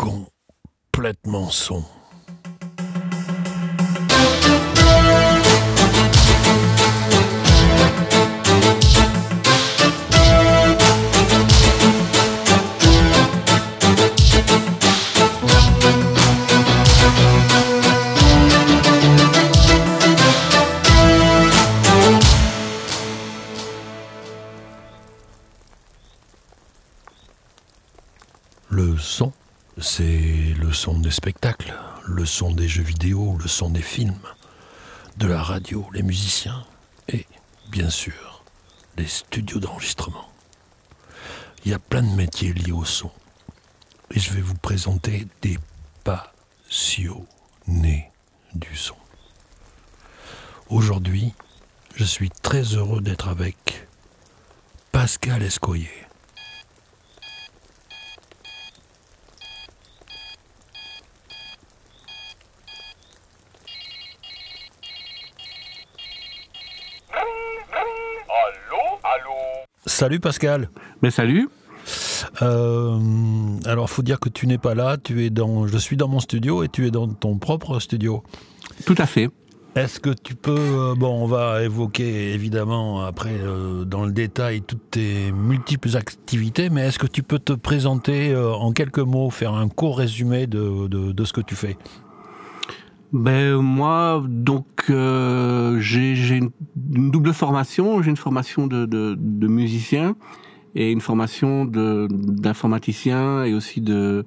complètement son. Le son, c'est le son des spectacles, le son des jeux vidéo, le son des films, de la radio, les musiciens et, bien sûr, les studios d'enregistrement. Il y a plein de métiers liés au son. Et je vais vous présenter des passionnés du son. Aujourd'hui, je suis très heureux d'être avec Pascal Escoyer. Salut Pascal. Mais salut. Euh, alors, faut dire que tu n'es pas là. Tu es dans. Je suis dans mon studio et tu es dans ton propre studio. Tout à fait. Est-ce que tu peux. euh, bon, on va évoquer évidemment après euh, dans le détail toutes tes multiples activités, mais est-ce que tu peux te présenter euh, en quelques mots, faire un court résumé de, de- de ce que tu fais? Ben moi, donc euh, j'ai une, double formation. J'ai une formation de, de, musicien et une formation d'informaticien et aussi de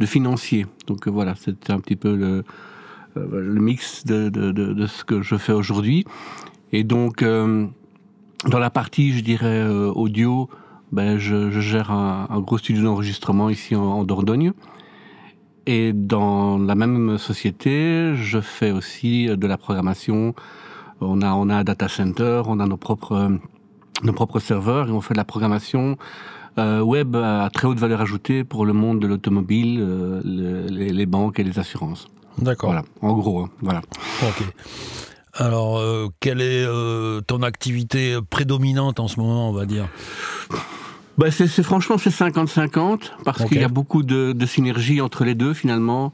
de financier. Donc euh, voilà, c'est un petit peu le euh, le mix de, de, de, ce que je fais aujourd'hui. Et donc euh, dans la partie, je dirais audio, ben je, gère un, gros studio d'enregistrement ici en Dordogne. Et dans la même société, je fais aussi de la programmation. On a, on a un data center, on a nos propres, nos propres serveurs et on fait de la programmation euh, web à très haute valeur ajoutée pour le monde de l'automobile, euh, le- les, banques et les assurances. D'accord. Voilà, en gros, hein, voilà. Ok. Alors, euh, quelle est ton activité prédominante en ce moment, on va dire? Bah, c'est, c'est- franchement, c'est 50-50 parce qu'il y a beaucoup de, de synergie entre les deux finalement.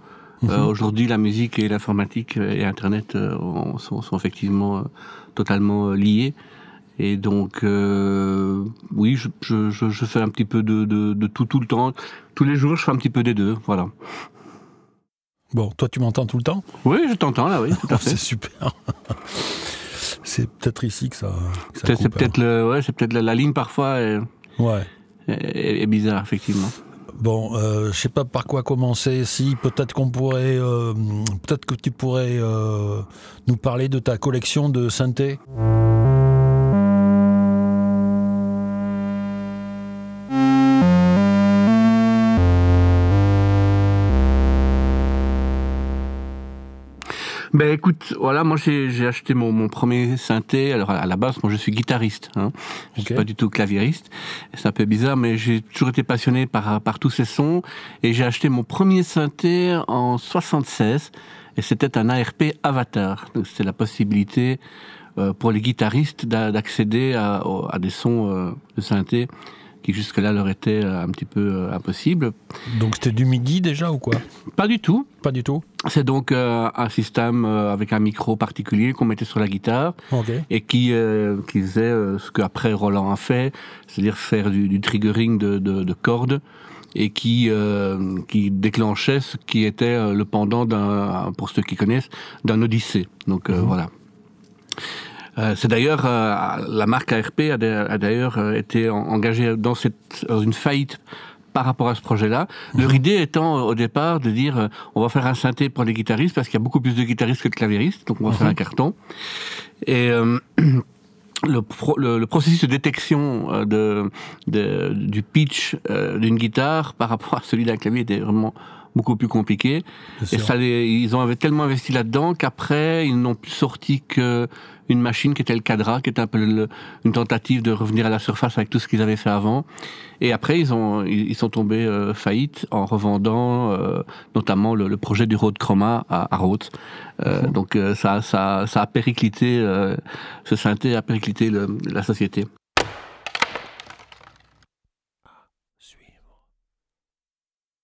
Euh, Mhm. aujourd'hui, la musique et l'informatique euh, et Internet euh, ont- sont, sont effectivement euh, totalement euh, liés. Et donc, euh, oui, je, je, je, fais un petit peu de, de, de tout tout le temps. Tous les jours, je fais un petit peu des deux. Voilà. Bon, toi, tu m'entends tout le temps? Oui, je t'entends là, oui, tout à fait. C'est super. C'est peut-être ici que ça. C'est, hein. peut-être le, ouais, c'est peut-être la, la ligne parfois Ouais. est- est bizarre effectivement. Bon, euh, je sais pas par quoi commencer. Si peut-être qu'on pourrait, euh, peut-être que tu pourrais euh, nous parler de ta collection de synthé. Ben écoute, voilà, moi j'ai acheté mon, mon premier synthé. Alors à la base, moi je suis guitariste, hein. je suis Ok. pas du tout claviériste. C'est un peu bizarre, mais j'ai toujours été passionné par par tous ces sons. Et j'ai acheté mon premier synthé en 76, et c'était un ARP Avatar. Donc c'était la possibilité euh, pour les guitaristes d'a- d'accéder à, à des sons euh, de synthé qui jusque-là leur étaient euh, un petit peu euh, impossibles. Donc c'était du MIDI déjà ou quoi? Pas du tout. Pas du tout. C'est donc euh, un système euh, avec un micro particulier qu'on mettait sur la guitare et qui, euh, qui faisait ce qu'après Roland a fait, c'est-à-dire faire du, du triggering de, de, de cordes et qui, qui déclenchait ce qui était le pendant pour ceux qui connaissent, d'un Odyssée. Donc euh, voilà. Euh, c'est d'ailleurs euh, la marque ARP a, d'a- a d'ailleurs euh, été en- engagée dans, cette, dans une faillite par rapport à ce projet-là. Leur idée étant au départ de dire euh, on va faire un synthé pour les guitaristes parce qu'il y a beaucoup plus de guitaristes que de claviéristes, donc on va faire un carton. Et euh, le, pro- le, le processus de détection euh, de, de- du pitch d'une guitare par rapport à celui d'un clavier était vraiment beaucoup plus compliqué. Et ça, les- ils ont tellement investi là-dedans qu'après, ils n'ont plus sorti que une machine qui était le Cadra, qui était un peu le- une tentative de revenir à la surface avec tout ce qu'ils avaient fait avant. Et après, ils ont ils, sont tombés euh, faillites en revendant euh, notamment le, le projet du Rhodes Chroma à, à Rhodes. Euh, Donc euh, ça, ça, ça a périclité, euh, ce synthé a périclité le- la société.